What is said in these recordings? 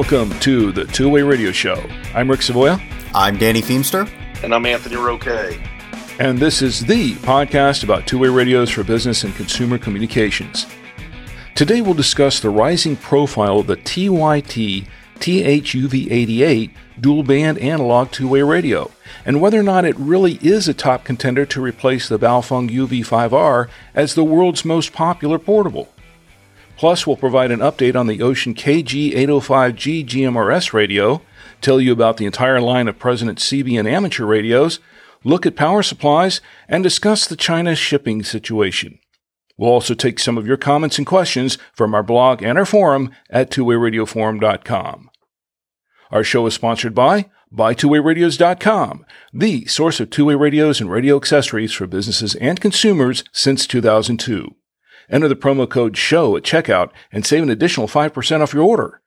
Welcome to the Two Way Radio Show. I'm Rick Savoya. I'm Danny Feemster. And I'm Anthony Roque. And this is the podcast about two way radios for business and consumer communications. Today we'll discuss the rising profile of the TYT THUV88 dual band analog two way radio, and whether or not it really is a top contender to replace the Baofeng UV5R as the world's most popular portable. Plus, we'll provide an update on the Wouxun KG805G GMRS radio, tell you about the entire line of President CB and amateur radios, look at power supplies, and discuss the China shipping situation. We'll also take some of your comments and questions from our blog and our forum at twowayradioforum.com. Our show is sponsored by BuyTwoWayRadios.com, the source of two-way radios and radio accessories for businesses and consumers since 2002. Enter the promo code SHOW at checkout and save an additional 5% off your order.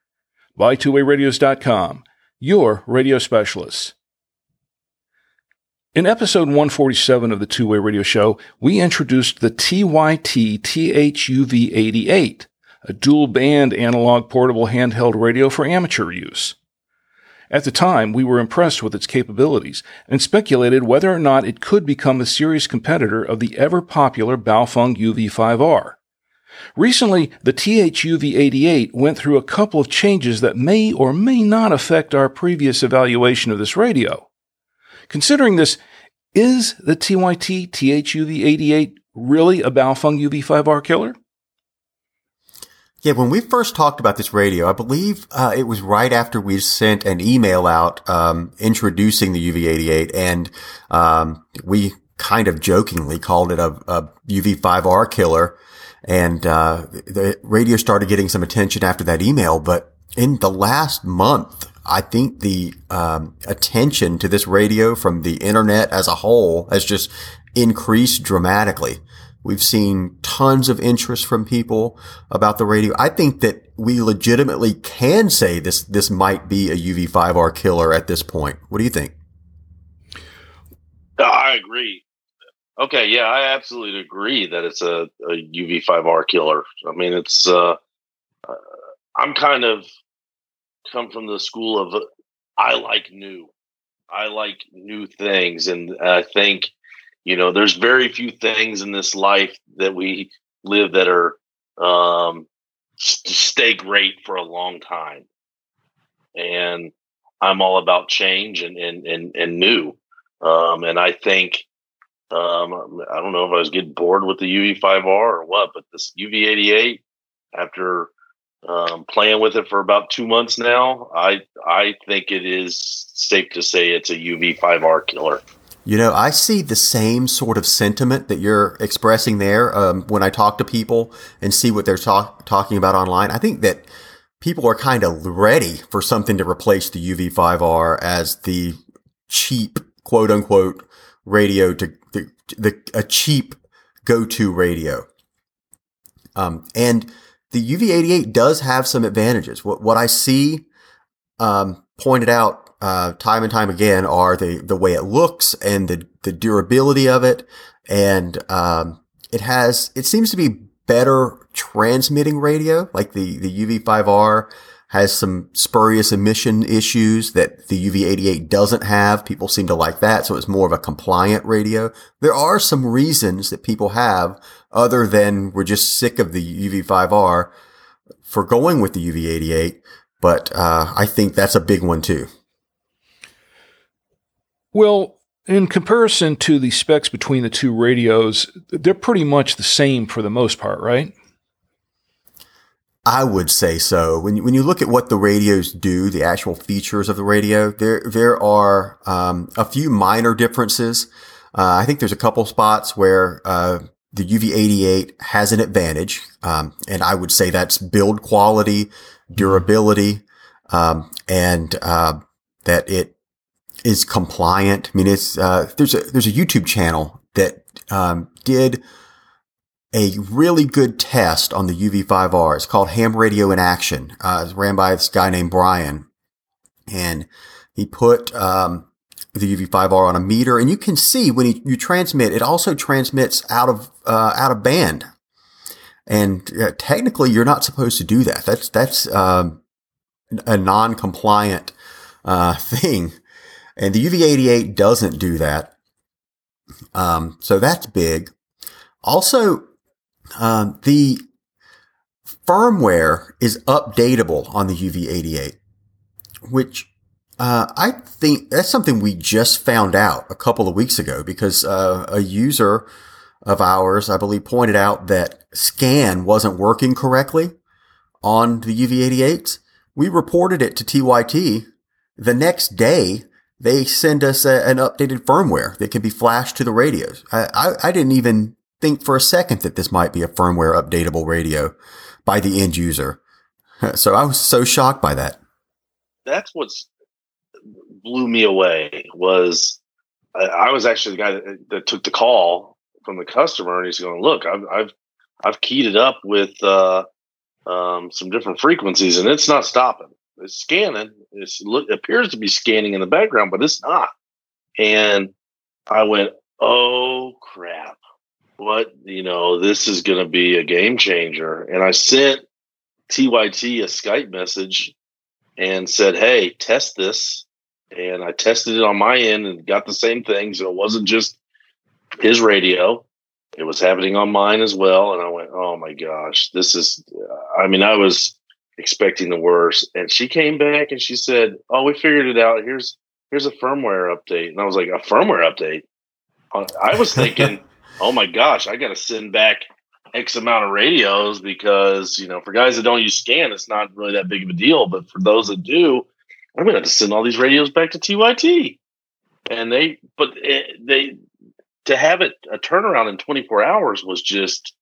Buy twowayradios.com, your radio specialists. In episode 147 of the Two Way Radio Show, we introduced the TYT THUV88, a dual band analog portable handheld radio for amateur use. At the time, we were impressed with its capabilities and speculated whether or not it could become a serious competitor of the ever popular Baofeng UV5R. Recently, the THUV88 went through a couple of changes that may or may not affect our previous evaluation of this radio. Considering this, is the TYT THUV88 really a Baofeng UV5R killer? Yeah, when we first talked about this radio, I believe uh, it was right after we sent an email out um, introducing the UV88, and um, we kind of jokingly called it a, a UV5R killer. And uh, the radio started getting some attention after that email. But in the last month, I think the um, attention to this radio from the internet as a whole has just increased dramatically. We've seen tons of interest from people about the radio. I think that we legitimately can say this, this might be a UV5R killer at this point. What do you think? I agree. Okay, yeah, I absolutely agree that it's a, a UV5R killer. I mean, it's, uh, uh, I'm kind of come from the school of, I like new. I like new things. And I think you know, there's very few things in this life that we live that are um, stay great for a long time. And I'm all about change and and and, and new. Um, and I think um, I don't know if I was getting bored with the UV5R or what, but this UV88 after um, playing with it for about two months now, I I think it is safe to say it's a UV5R killer. You know, I see the same sort of sentiment that you're expressing there um, when I talk to people and see what they're talk- talking about online. I think that people are kind of ready for something to replace the UV5R as the cheap, quote unquote, radio to the, the a cheap go-to radio. Um, and the UV88 does have some advantages. What what I see um, pointed out uh, time and time again are the the way it looks and the the durability of it, and um, it has it seems to be better transmitting radio. Like the the UV5R has some spurious emission issues that the UV88 doesn't have. People seem to like that, so it's more of a compliant radio. There are some reasons that people have other than we're just sick of the UV5R for going with the UV88, but uh, I think that's a big one too. Well, in comparison to the specs between the two radios, they're pretty much the same for the most part, right? I would say so. When you, when you look at what the radios do, the actual features of the radio, there there are um, a few minor differences. Uh, I think there's a couple spots where uh, the UV88 has an advantage, um, and I would say that's build quality, durability, um, and uh, that it is compliant. I mean, it's uh, there's a there's a YouTube channel that um, did a really good test on the UV5R. It's called Ham Radio in Action. Uh, it's ran by this guy named Brian, and he put um, the UV5R on a meter, and you can see when he, you transmit, it also transmits out of uh, out of band. And uh, technically, you're not supposed to do that. That's that's um, a non-compliant uh, thing, and the UV88 doesn't do that. Um, so that's big. Also, um, the firmware is updatable on the UV88, which uh, I think that's something we just found out a couple of weeks ago because uh, a user of ours, I believe, pointed out that scan wasn't working correctly on the UV88s. We reported it to TYT. The next day, they send us a, an updated firmware that can be flashed to the radios. I, I, I didn't even think for a second that this might be a firmware updatable radio by the end user. So I was so shocked by that. That's what's blew me away was I, I was actually the guy that, that, took the call from the customer, and he's going, "Look, I've I've, I've keyed it up with uh, um, some different frequencies, and it's not stopping. It's scanning. It appears to be scanning in the background, but it's not." And I went, "Oh crap! What you know? This is going to be a game changer." And I sent TYT a Skype message and said, "Hey, test this." and I tested it on my end and got the same thing. So it wasn't just his radio; it was happening on mine as well. And I went, "Oh my gosh, this is." I mean, I was expecting the worst, and she came back and she said, "Oh, we figured it out. Here's here's a firmware update." And I was like, "A firmware update?" I was thinking, "Oh my gosh, I got to send back." X amount of radios because you know for guys that don't use scan it's not really that big of a deal but for those that do I'm going to have to send all these radios back to TYT. And they, but it, they, to have it a turnaround in 24 hours was just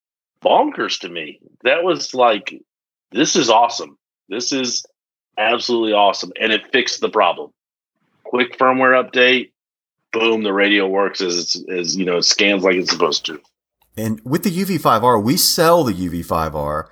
bonkers to me. That was like, this is awesome. This is absolutely awesome. And it fixed the problem. Quick firmware update. Boom, the radio works as as you know, it scans like it's supposed to. And with the UV5R, we sell the UV5R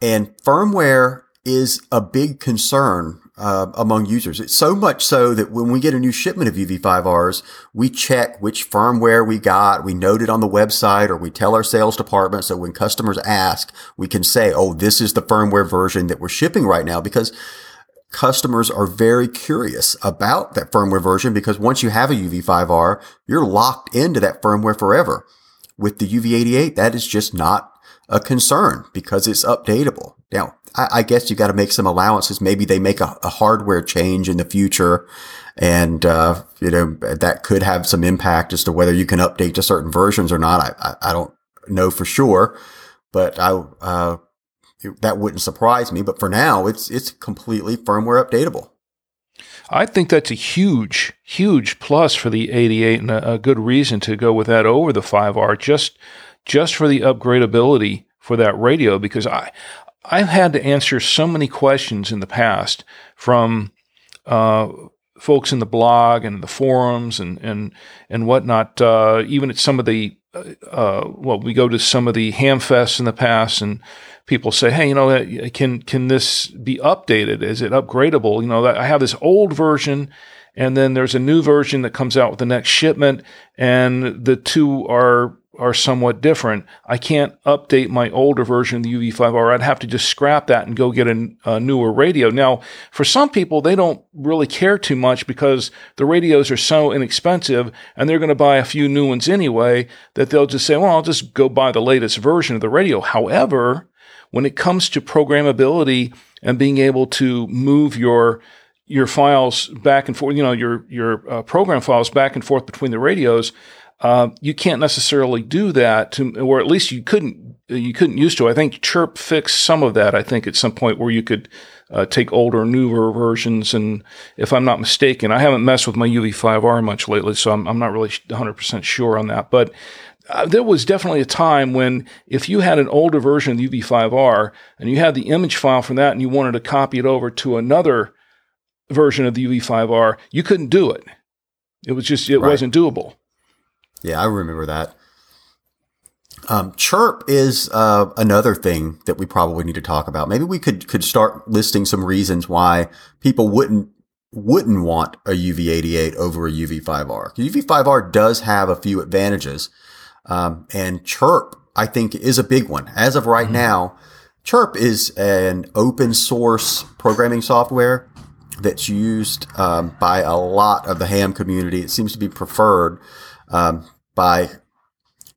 and firmware is a big concern uh, among users. It's so much so that when we get a new shipment of UV5Rs, we check which firmware we got. We note it on the website or we tell our sales department. So when customers ask, we can say, Oh, this is the firmware version that we're shipping right now because customers are very curious about that firmware version because once you have a UV5R, you're locked into that firmware forever. With the UV88, that is just not a concern because it's updatable. Now, I, I guess you got to make some allowances. Maybe they make a, a hardware change in the future and, uh, you know, that could have some impact as to whether you can update to certain versions or not. I, I, I don't know for sure, but I, uh, that wouldn't surprise me. But for now, it's, it's completely firmware updatable. I think that's a huge, huge plus for the 88 and a, a good reason to go with that over the 5R just, just for the upgradability for that radio because I, I've had to answer so many questions in the past from uh, folks in the blog and the forums and and and whatnot. Uh, even at some of the uh, uh well, we go to some of the hamfests in the past, and people say, "Hey, you know, uh, can can this be updated? Is it upgradable? You know, I have this old version." And then there's a new version that comes out with the next shipment, and the two are are somewhat different. I can't update my older version of the UV5R. I'd have to just scrap that and go get a, a, newer radio. Now, for some people, they don't really care too much because the radios are so inexpensive and they're going to buy a few new ones anyway that they'll just say, well, I'll just go buy the latest version of the radio. However, when it comes to programmability and being able to move your your files back and forth, you know, your your uh, program files back and forth between the radios, uh, you can't necessarily do that to, or at least you couldn't, you couldn't used to. I think Chirp fixed some of that. I think at some point where you could uh, take older, newer versions. And if I'm not mistaken, I haven't messed with my UV5R much lately, so I'm, I'm not really 100% sure on that. But uh, there was definitely a time when if you had an older version of the UV5R and you had the image file from that and you wanted to copy it over to another version of the UV5R, you couldn't do it. It was just, it right. wasn't doable. Yeah, I remember that. Um, chirp is uh, another thing that we probably need to talk about. Maybe we could could start listing some reasons why people wouldn't wouldn't want a UV88 over a UV5R. UV5R does have a few advantages, um, and Chirp I think is a big one. As of right mm-hmm. now, Chirp is an open source programming software that's used um, by a lot of the ham community. It seems to be preferred um, by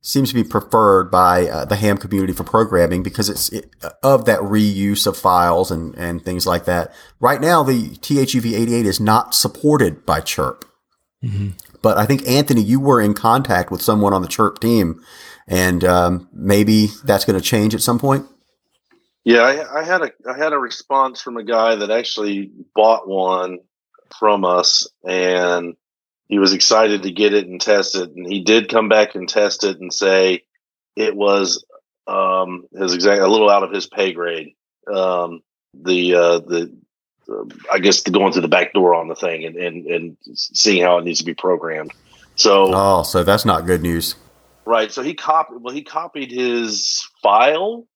seems to be preferred by uh, the ham community for programming because it's it, of that reuse of files and, and things like that. Right now, the THUV88 is not supported by Chirp. Mm-hmm. But I think, Anthony, you were in contact with someone on the Chirp team, and um, maybe that's going to change at some point. Yeah, I, I, had a I had a response from a guy that actually bought one from us, and he was excited to get it and test it, and he did come back and test it and say it was um, his exact a little out of his pay grade. Um, the uh, the uh, I guess the going through the back door on the thing and, and and seeing how it needs to be programmed. So oh, so that's not good news, right? So he copied well, he copied his file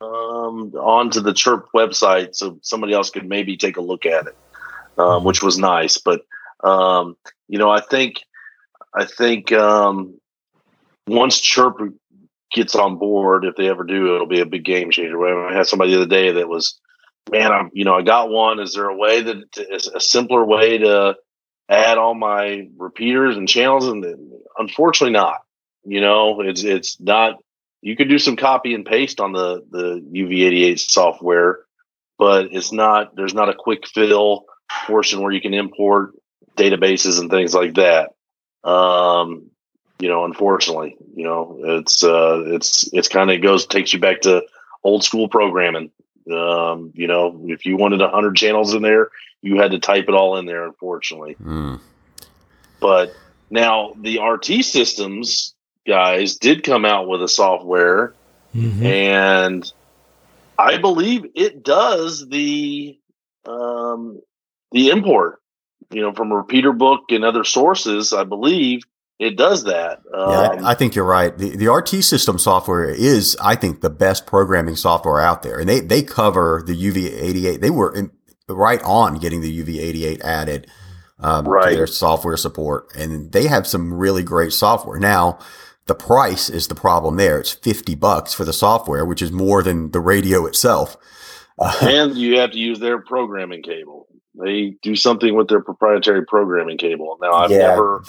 um, onto the Chirp website so somebody else could maybe take a look at it, um, which was nice, but um, you know, I think, I think um, once Chirp gets on board, if they ever do, it'll be a big game changer. I had somebody the other day that was, man, I'm, you know, I got one. Is there a way that is a simpler way to add all my repeaters and channels? And unfortunately, not. You know, it's it's not. You could do some copy and paste on the the UV88 software, but it's not. There's not a quick fill portion where you can import databases and things like that. Um, you know, unfortunately, you know, it's uh, it's it's kind of goes takes you back to old school programming. Um, you know, if you wanted a hundred channels in there, you had to type it all in there. Unfortunately, mm. but now the RT systems guys did come out with a software, mm-hmm. and I believe it does the um, the import you know, from a RepeaterBook and other sources, I believe it does that. Um, yeah, I think you're right. The, the RT system software is, I think, the best programming software out there, and they they cover the UV88. They were in, right on getting the UV88 added um, right. to their software support, and they have some really great software. Now, the price is the problem there. It's fifty bucks for the software, which is more than the radio itself. and you have to use their programming cable. They do something with their proprietary programming cable. Now I've yeah, never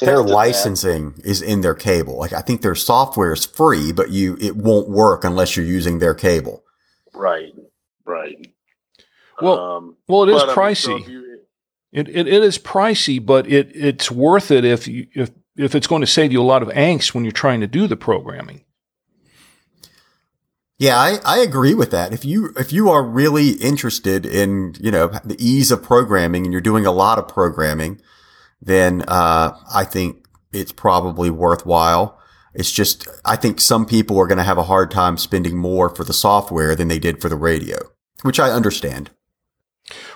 their licensing that. is in their cable. Like I think their software is free, but you it won't work unless you're using their cable. Right. Right. Well, um, well, it is pricey. I mean, so you, it, it it is pricey, but it it's worth it if you if if it's going to save you a lot of angst when you're trying to do the programming. Yeah, I, I agree with that. If you if you are really interested in you know the ease of programming and you're doing a lot of programming, then uh, I think it's probably worthwhile. It's just I think some people are going to have a hard time spending more for the software than they did for the radio, which I understand.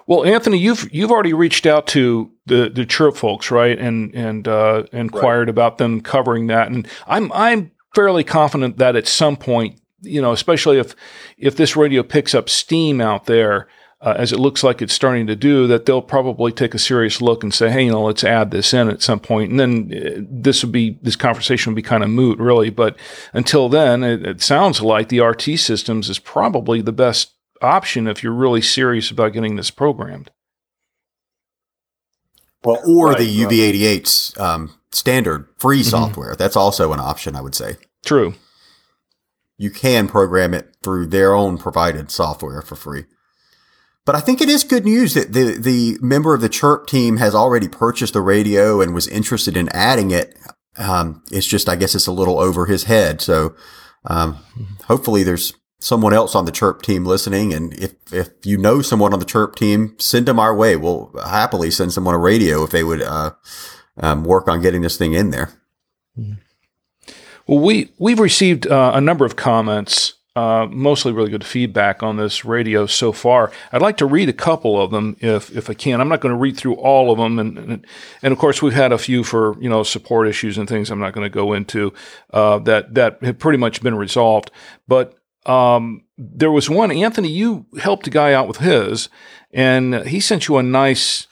Well, Anthony, you've you've already reached out to the the Chirp folks, right, and and uh, inquired right. about them covering that, and I'm I'm fairly confident that at some point you know, especially if if this radio picks up steam out there, uh, as it looks like it's starting to do, that they'll probably take a serious look and say, hey, you know, let's add this in at some point. And then uh, this would be this conversation would be kind of moot, really. But until then, it, it sounds like the RT systems is probably the best option if you're really serious about getting this programmed. Well, or right, the UV88's um, standard free mm-hmm. software. That's also an option, I would say. True you can program it through their own provided software for free. But I think it is good news that the, the member of the Chirp team has already purchased the radio and was interested in adding it. Um, it's just, I guess it's a little over his head. So, um, hopefully there's someone else on the Chirp team listening. And if, if you know someone on the Chirp team, send them our way. We'll happily send someone a radio if they would, uh, um, work on getting this thing in there. Well, we we've received uh, a number of comments, uh, mostly really good feedback on this radio so far. I'd like to read a couple of them if if I can. I'm not going to read through all of them, and, and and of course we've had a few for you know support issues and things. I'm not going to go into uh, that that have pretty much been resolved, but. Um, there was one, Anthony, you helped a guy out with his, and he sent you a nice,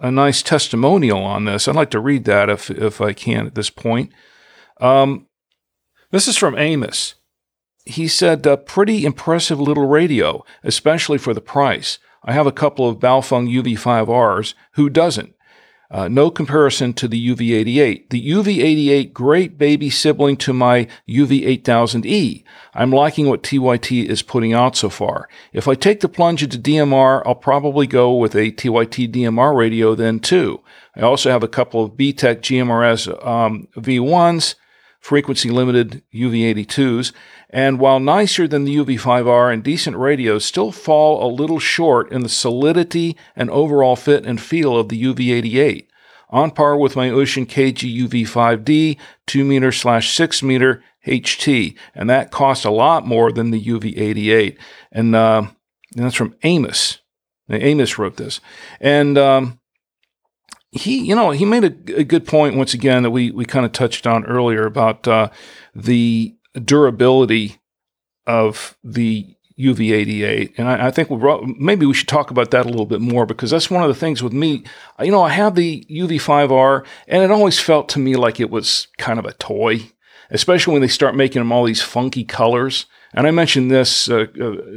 a nice testimonial on this. I'd like to read that if, if I can at this point. Um, this is from Amos. He said, uh, pretty impressive little radio, especially for the price. I have a couple of Baofeng UV5Rs. Who doesn't? Uh, no comparison to the UV88. The UV88, great baby sibling to my UV8000E. I'm liking what TYT is putting out so far. If I take the plunge into DMR, I'll probably go with a TYT DMR radio then too. I also have a couple of BTECH GMRS um, V1s, frequency limited UV82s, and while nicer than the UV5R and decent radios, still fall a little short in the solidity and overall fit and feel of the UV88. On par with my Wouxun KG UV5D 2 meter slash 6 meter HT, and that costs a lot more than the UV88. And, uh, and that's from Amos. Now, Amos wrote this, and um, he, you know, he made a, a, good point once again that we we kind of touched on earlier about uh, the durability of the UV88. And I, I think we'll, maybe we should talk about that a little bit more because that's one of the things with me. You know, I have the UV5R and it always felt to me like it was kind of a toy, especially when they start making them all these funky colors. And I mentioned this uh,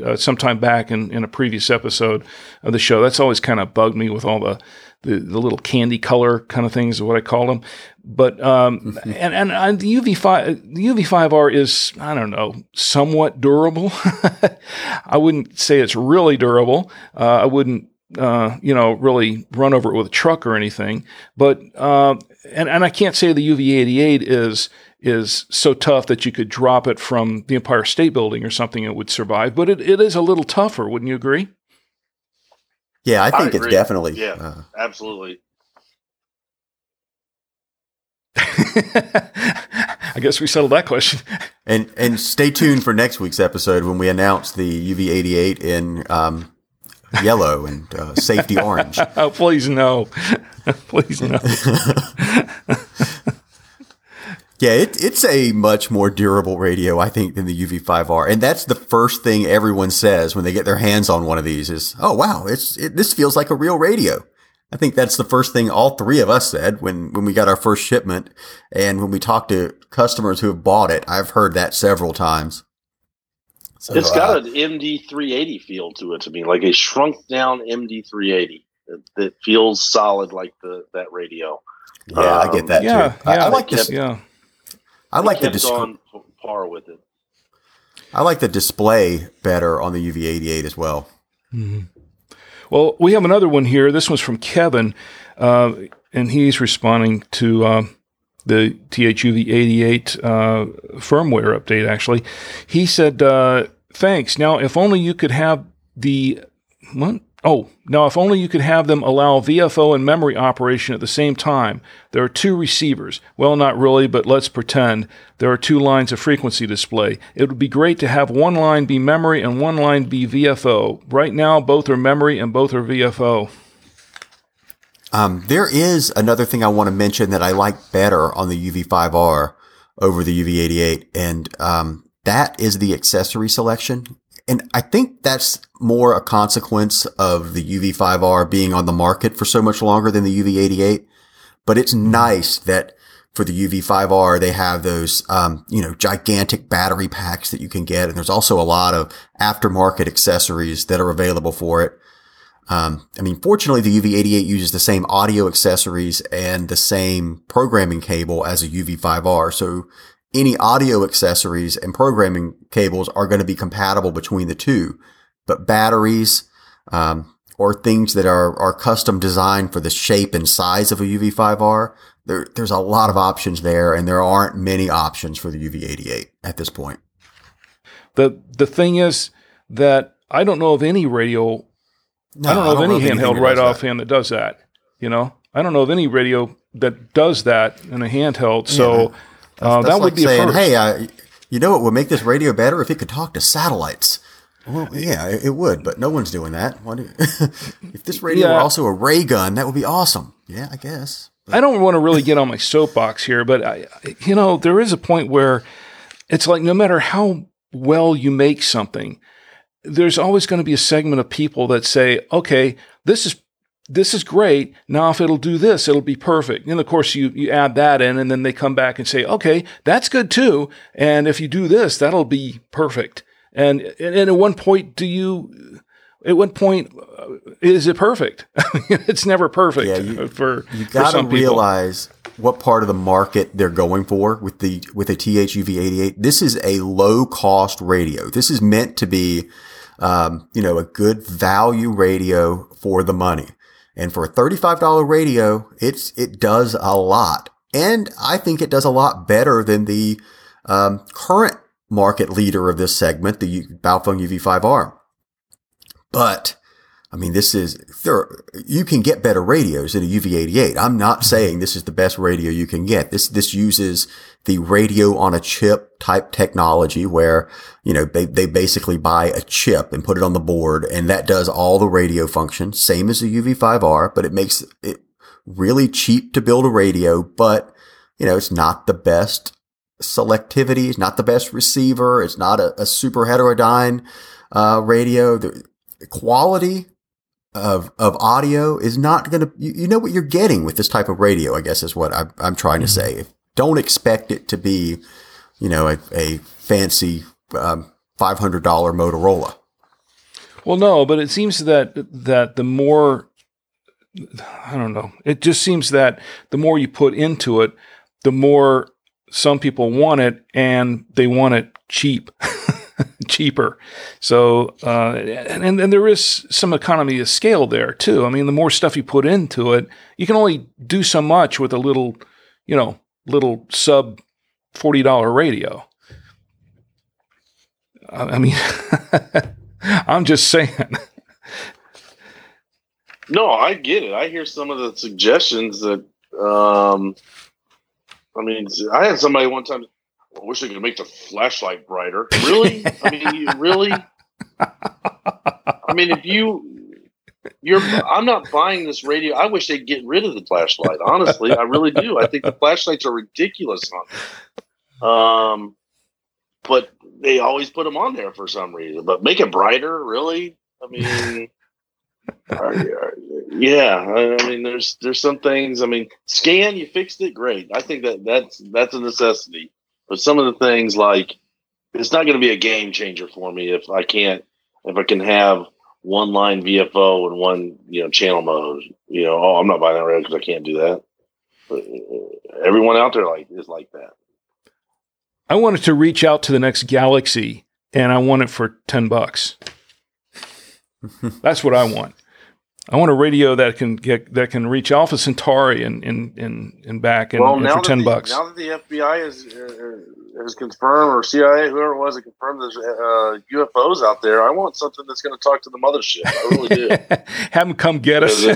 uh, sometime back in, in a previous episode of the show. That's always kind of bugged me with all the the, the little candy color kind of things is what I call them. But um, and, and, and the UV five the UV five R is I don't know somewhat durable. I wouldn't say it's really durable. Uh, I wouldn't uh, you know really run over it with a truck or anything. But uh, and and I can't say the UV eighty eight is is so tough that you could drop it from the Empire State Building or something it would survive. But it, it is a little tougher, wouldn't you agree? Yeah, I think I it's definitely. Yeah, uh, absolutely. I guess we settled that question. And and stay tuned for next week's episode when we announce the UV88 in um, yellow and uh, safety orange. oh, please no, please no. Yeah, it, it's a much more durable radio, I think, than the UV5R. And that's the first thing everyone says when they get their hands on one of these is, oh, wow, it's, it, this feels like a real radio. I think that's the first thing all three of us said when, when we got our first shipment. And when we talked to customers who have bought it, I've heard that several times. So, it's got uh, an MD380 feel to it to me, like a shrunk down MD380 that, that feels solid like the that radio. Yeah, um, I get that yeah, too. Yeah, I, I like this. Yeah. I like the display. on par with it. I like the display better on the UV88 as well. Mm-hmm. Well, we have another one here. This one's from Kevin, uh, and he's responding to uh, the THUV88 uh, firmware update. Actually, he said, uh, "Thanks. Now, if only you could have the what? Oh, now if only you could have them allow VFO and memory operation at the same time. There are two receivers. Well, not really, but let's pretend. There are two lines of frequency display. It would be great to have one line be memory and one line be VFO. Right now, both are memory and both are VFO. Um, there is another thing I want to mention that I like better on the UV5R over the UV88, and um, that is the accessory selection. And I think that's more a consequence of the UV5R being on the market for so much longer than the UV88. But it's mm-hmm. nice that for the UV5R, they have those, um, you know, gigantic battery packs that you can get. And there's also a lot of aftermarket accessories that are available for it. Um, I mean, fortunately, the UV88 uses the same audio accessories and the same programming cable as a UV5R. So any audio accessories and programming cables are going to be compatible between the two, but batteries, um, or things that are, are custom designed for the shape and size of a UV5R, there, there's a lot of options there, and there aren't many options for the UV88 at this point. The the thing is that I don't know of any radio. No, I don't know I don't of any handheld right offhand that. that does that. You know, I don't know of any radio that does that in a handheld. So. Yeah Uh, that like would be saying. "Hey, uh, you know what would make this radio better if it could talk to satellites." Well, yeah, it, would, but no one's doing that. Why do, if this radio were also a ray gun, that would be awesome. Yeah, I guess. I don't want to really get on my soapbox here, but I, I- you know, there is a point where it's like no matter how well you make something, there's always going to be a segment of people that say, "Okay, this is this is great. Now, if it'll do this, it'll be perfect." And of course, you you add that in, and then they come back and say, "Okay, that's good too. And if you do this, that'll be perfect." And and, and at one point, do you? At what point uh, is it perfect? it's never perfect Yeah, you- for You got to some people. realize what part of the market they're going for with the with a THUV88. This is a low cost radio. This is meant to be, um, you know, a good value radio for the money. And for a thirty-five dollar radio, it's it does a lot, and I think it does a lot better than the um, current market leader of this segment, the Baofeng UV5R. But I mean, this is there. You can get better radios than a UV88. I'm not saying this is the best radio you can get. This this uses the radio on a chip type technology, where you know they they basically buy a chip and put it on the board, and that does all the radio functions, same as the UV5R, but it makes it really cheap to build a radio. But you know, it's not the best selectivity. It's not the best receiver. It's not a, a super heterodyne uh, radio. The quality of of audio is not going to. You, you know what you're getting with this type of radio. I guess is what I'm, I'm trying to say. Don't expect it to be, you know, a, a fancy um, five hundred dollar Motorola. Well, no, but it seems that that the more I don't know, it just seems that the more you put into it, the more some people want it, and they want it cheap, cheaper. So, uh, and and there is some economy of scale there too. I mean, the more stuff you put into it, you can only do so much with a little, you know, little sub forty dollar radio. I I mean, I'm just saying. No, I get it. I hear some of the suggestions that. Um, I mean, I had somebody one time. I wish they could make the flashlight brighter. Really? I mean, really? I mean, if you, you're, I'm not buying this radio. I wish they'd get rid of the flashlight. Honestly, I really do. I think the flashlights are ridiculous on. Um, but they always put them on there for some reason. But make it brighter, really? I mean. Yeah, I mean, there's there's some things. I mean, scan, you fixed it, great. I think that that's that's a necessity. But some of the things like it's not going to be a game changer for me if I can't if I can have one line VFO and one you know channel mode. You know, oh, I'm not buying that radio because I can't do that. But uh, everyone out there like is like that. I wanted to reach out to the next galaxy and I want it for 10 bucks. That's what I want. I want a radio that can get that can reach Alpha Centauri and and and, and back and, and for 10 the, bucks. Now that the FBI has uh, has confirmed, or CIA, whoever it was, that confirmed there's uh, UFOs out there, I want something that's going to talk to the mothership. I really do. Have them come get us.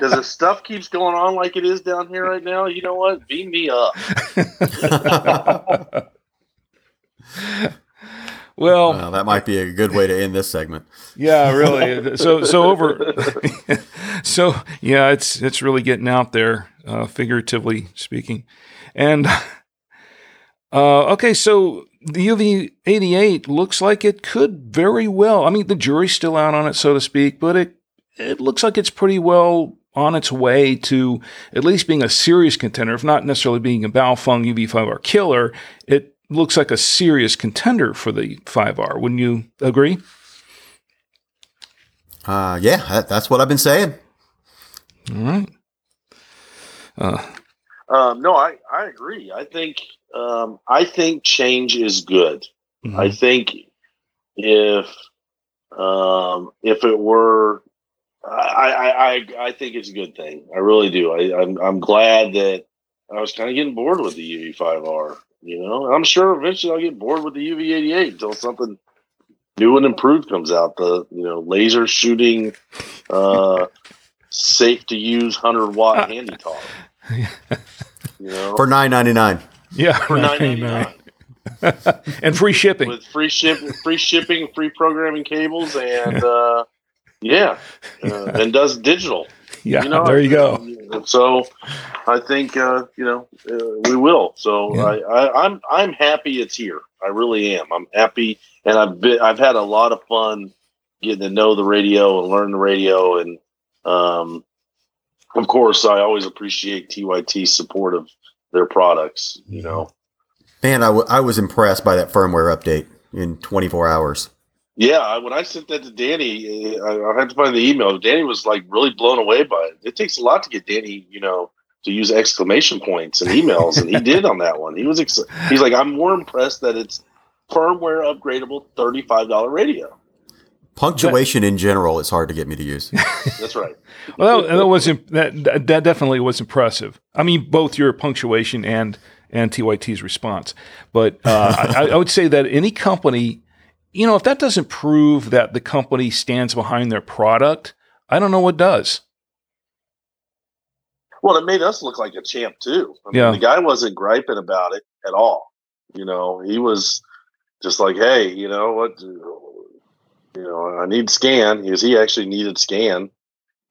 Because if stuff keeps going on like it is down here right now, you know what? Beam me up. well, Well, that might be a good way to end this segment. Yeah, really. So so over. so yeah, it's it's really getting out there, uh, figuratively speaking, and uh, okay. So the UV eighty eight looks like it could very well. I mean, the jury's still out on it, so to speak, but it it looks like it's pretty well on its way to at least being a serious contender, if not necessarily being a Baofeng UV5R killer. It looks like a serious contender for the 5R. Wouldn't you agree? Uh, yeah, that, that's what I've been saying. All right. Uh, Um, no, I, I agree. I think um, I think change is good. mhm. I think if um, if it were, I, I I I think it's a good thing. I really do. I, I'm I'm glad that I was kind of getting bored with the UV5R. You know, I'm sure eventually I'll get bored with the UV88 until something new and improved comes out. The you know laser shooting, uh, safe to use hundred watt handy talk. You know, For nine ninety nine. Yeah, for nine ninety nine and free shipping. with free ship, free shipping, free programming cables, and uh, yeah, uh, and does digital. yeah, you know, there you go. And so, I think uh, you know uh, we will. So Yeah. I, I, I'm I'm happy it's here. I really am. I'm happy, and I've been I've had a lot of fun getting to know the radio and learn the radio, and um, of course, I always appreciate TYT's support of their products. You know, Man, I, w- I was impressed by that firmware update in 24 hours. Yeah. When I sent that to Danny, I, I had to find the email. Danny was like really blown away by it. It takes a lot to get Danny, you know, to use exclamation points and emails, and he did on that one. He was ex- he's like, I'm more impressed that it's firmware upgradable thirty five dollar radio. Punctuation in general is hard to get me to use. That's right. Well, that, that was imp- that that definitely was impressive. I mean, both your punctuation and and TYT's response. But uh, I, I would say that any company, you know, if that doesn't prove that the company stands behind their product, I don't know what does. Well, it made us look like a champ too. I mean, Yeah. the guy wasn't griping about it at all. You know, he was just like, "Hey, you know what? You know, I need scan." Because he actually needed scan,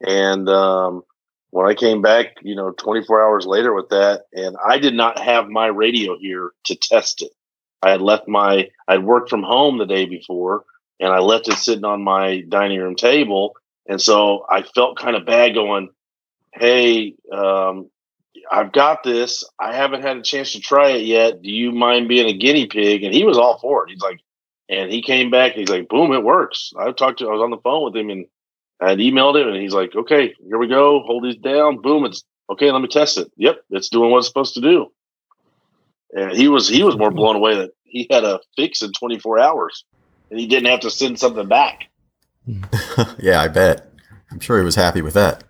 and um, when I came back, you know, 24 hours later with that, and I did not have my radio here to test it. I had left my, I'd worked from home the day before, and I left it sitting on my dining room table, and so I felt kind of bad going hey, um, I've got this. I haven't had a chance to try it yet. Do you mind being a guinea pig? And he was all for it. He's like, and he came back. and He's like, boom, it works. I talked to, I was on the phone with him and I had emailed him and he's like, okay, here we go. Hold these down. Boom. It's okay. Let me test it. Yep. It's doing what it's supposed to do. And he was, he was more blown away that he had a fix in 24 hours and he didn't have to send something back. yeah, I bet. I'm sure he was happy with that.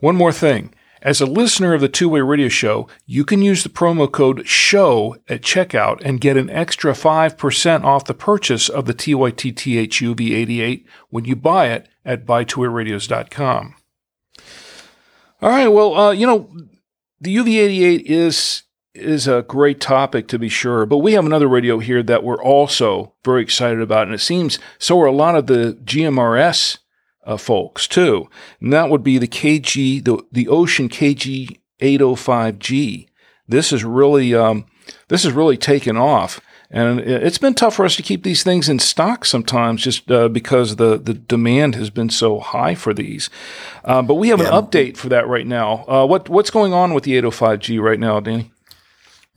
One more thing. As a listener of the Two Way Radio Show, you can use the promo code SHOW at checkout and get an extra 5% off the purchase of the TYTTH UV88 when you buy it at buytwowayradios.com. All right, well, uh, you know, the UV88 is is a great topic to be sure, but we have another radio here that we're also very excited about, and it seems so are a lot of the GMRS uh, folks too, and that would be the KG, the the Wouxun KG 805G. This is really um, this is really taken off, and it- it's been tough for us to keep these things in stock sometimes, just uh, because the the demand has been so high for these. Uh, but we have an update for that right now. Uh, what what's going on with the 805G right now, Danny?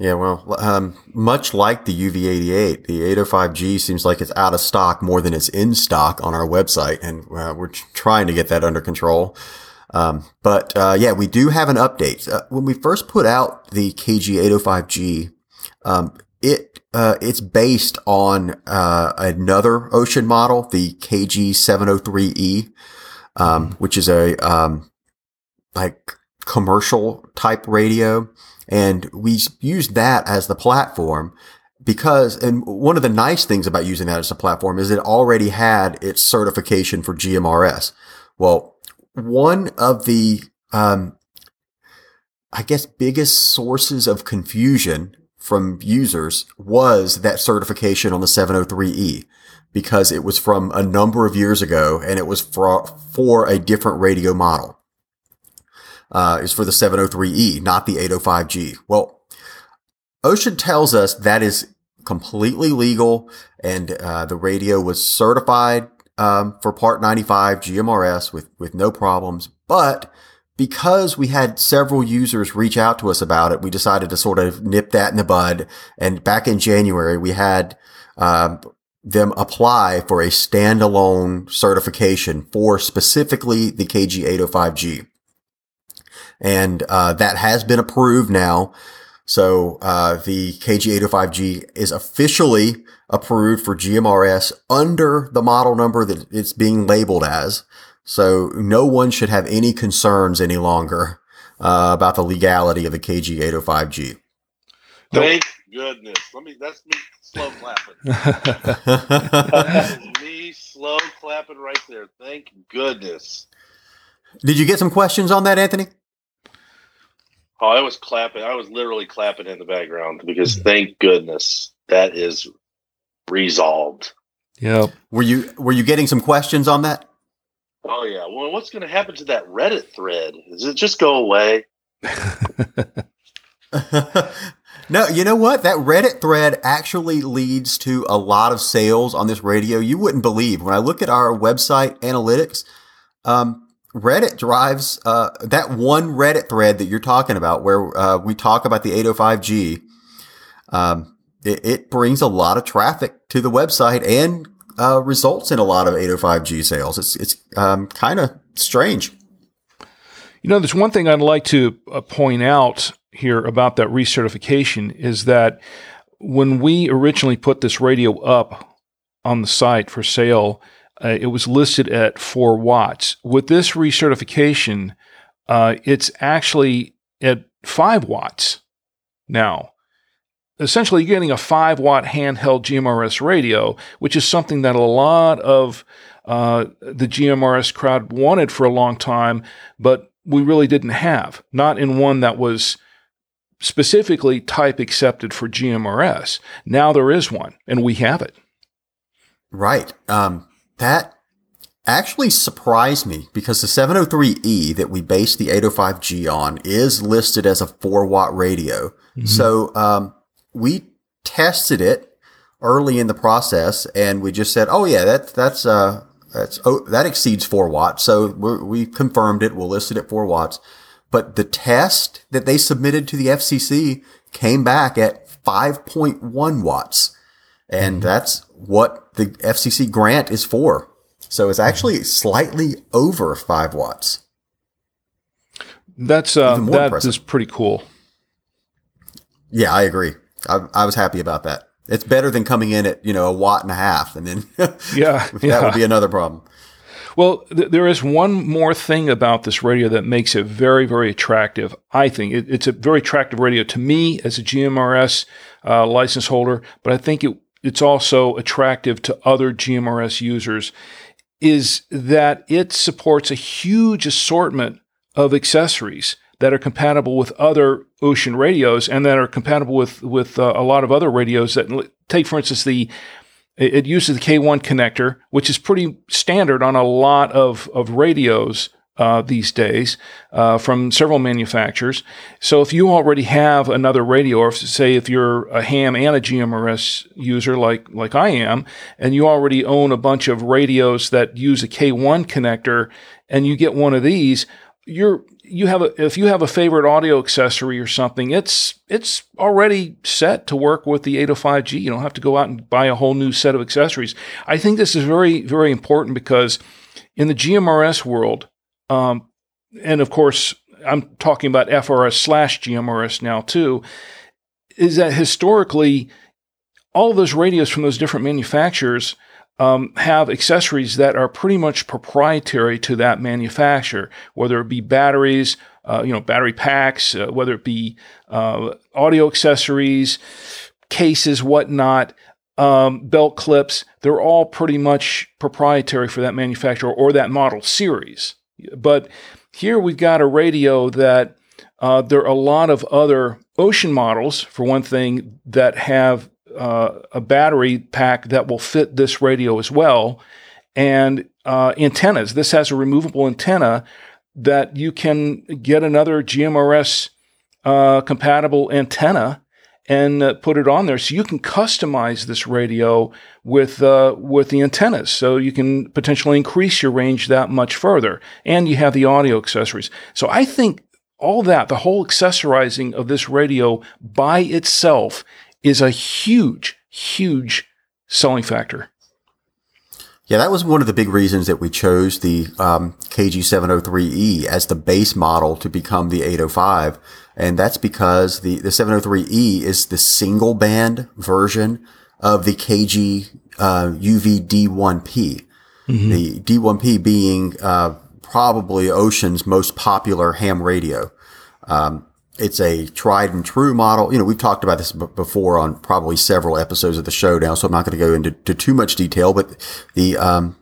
Yeah, well, um, much like the UV88, the 805G seems like it's out of stock more than it's in stock on our website, and uh, we're trying to get that under control. Um, but uh, yeah, we do have an update. Uh, when we first put out the KG805G, um, it uh, it's based on uh, another Wouxun model, the KG703E, um, which is a um, like commercial type radio. And we used that as the platform because, and one of the nice things about using that as a platform is it already had its certification for GMRS. Well, one of the, um, I guess, biggest sources of confusion from users was that certification on the 703E because it was from a number of years ago and it was for, for a different radio model uh, is for the 703E, not the 805G. Well, Wouxun tells us that is completely legal, and uh, the radio was certified um, for Part 95 GMRS with with no problems. But because we had several users reach out to us about it, we decided to sort of nip that in the bud. And back in January, we had um, them apply for a standalone certification for specifically the KG805G and uh, that has been approved now. So uh, the KG805G is officially approved for GMRS under the model number that it's being labeled as. So no one should have any concerns any longer uh, about the legality of the KG805G. Thank goodness. Let me, that's me slow clapping. That is me slow clapping right there. Thank goodness. Did you get some questions on that, Anthony? Oh, I was clapping. I was literally clapping in the background because thank goodness that is resolved. Yeah. Were you were you getting some questions on that? Oh yeah. Well, what's going to happen to that Reddit thread? Does it just go away? no, you know what? That Reddit thread actually leads to a lot of sales on this radio. You wouldn't believe when I look at our website analytics. Um, Reddit drives uh, that one Reddit thread that you're talking about, where uh, we talk about the 805G. Um, it, it, brings a lot of traffic to the website and uh, results in a lot of 805G sales. It's it's um, kind of strange. You know, there's one thing I'd like to uh, point out here about that recertification is that when we originally put this radio up on the site for sale, uh, it was listed at four watts. With this recertification, uh, it's actually at five watts now. Essentially, you're getting a five watt handheld GMRS radio, which is something that a lot of uh, the GMRS crowd wanted for a long time, but we really didn't have. Not in one that was specifically type accepted for GMRS. Now there is one, and we have it. Right. Um, that actually surprised me because the 703E that we based the 805G on is listed as a four watt radio. Mm-hmm. So um, we tested it early in the process, and we just said, "Oh yeah, that that's uh that's oh that exceeds four watts." So we confirmed it. We'll list it at four watts. But the test that they submitted to the FCC came back at 5.1 watts. And mm-hmm. that's what the FCC grant is for. So it's actually slightly over five watts. That's uh, that impressive. is pretty cool. Yeah, I agree. I, I, was happy about that. It's better than coming in at you know a watt and a half, and then yeah, that yeah. would be another problem. Well, th- there is one more thing about this radio that makes it very, very attractive. I think it, it's a very attractive radio to me as a GMRS uh, license holder, but I think it, it's also attractive to other GMRS users. Is that it supports a huge assortment of accessories that are compatible with other Wouxun radios and that are compatible with with uh, a lot of other radios that take for instance the it, uses the K1 connector, which is pretty standard on a lot of, of radios uh, these days uh, from several manufacturers. So if you already have another radio, or if, say if you're a ham and a GMRS user like like I am, and you already own a bunch of radios that use a K1 connector, and you get one of these, you're you have a if you have a favorite audio accessory or something, it's it's already set to work with the 805G. You don't have to go out and buy a whole new set of accessories. I think this is very very important because in the GMRS world, um, and of course I'm talking about FRS slash GMRS now too, is that historically all those radios from those different manufacturers um, have accessories that are pretty much proprietary to that manufacturer, whether it be batteries, uh, you know, battery packs, uh, whether it be uh, audio accessories, cases, whatnot, um, belt clips. They're all pretty much proprietary for that manufacturer or that model series. But here we've got a radio that uh, there are a lot of other Wouxun models, for one thing, that have uh, a battery pack that will fit this radio as well, and uh, antennas. This has a removable antenna that you can get another GMRS uh, compatible antenna and uh, put it on there, so you can customize this radio with uh, with the antennas. So you can potentially increase your range that much further, and you have the audio accessories. So I think all that, the whole accessorizing of this radio by itself is a huge, huge selling factor. Yeah, that was one of the big reasons that we chose the um, KG703E as the base model to become the 805. And that's because the, the 703E is the single band version of the KG uh, UV-D1P. Mm-hmm. The D1P being uh, probably Wouxun's most popular ham radio. Um, it's a tried and true model. You know, we've talked about this b- before on probably several episodes of the show now, so I'm not going to go into too much detail, but the, um,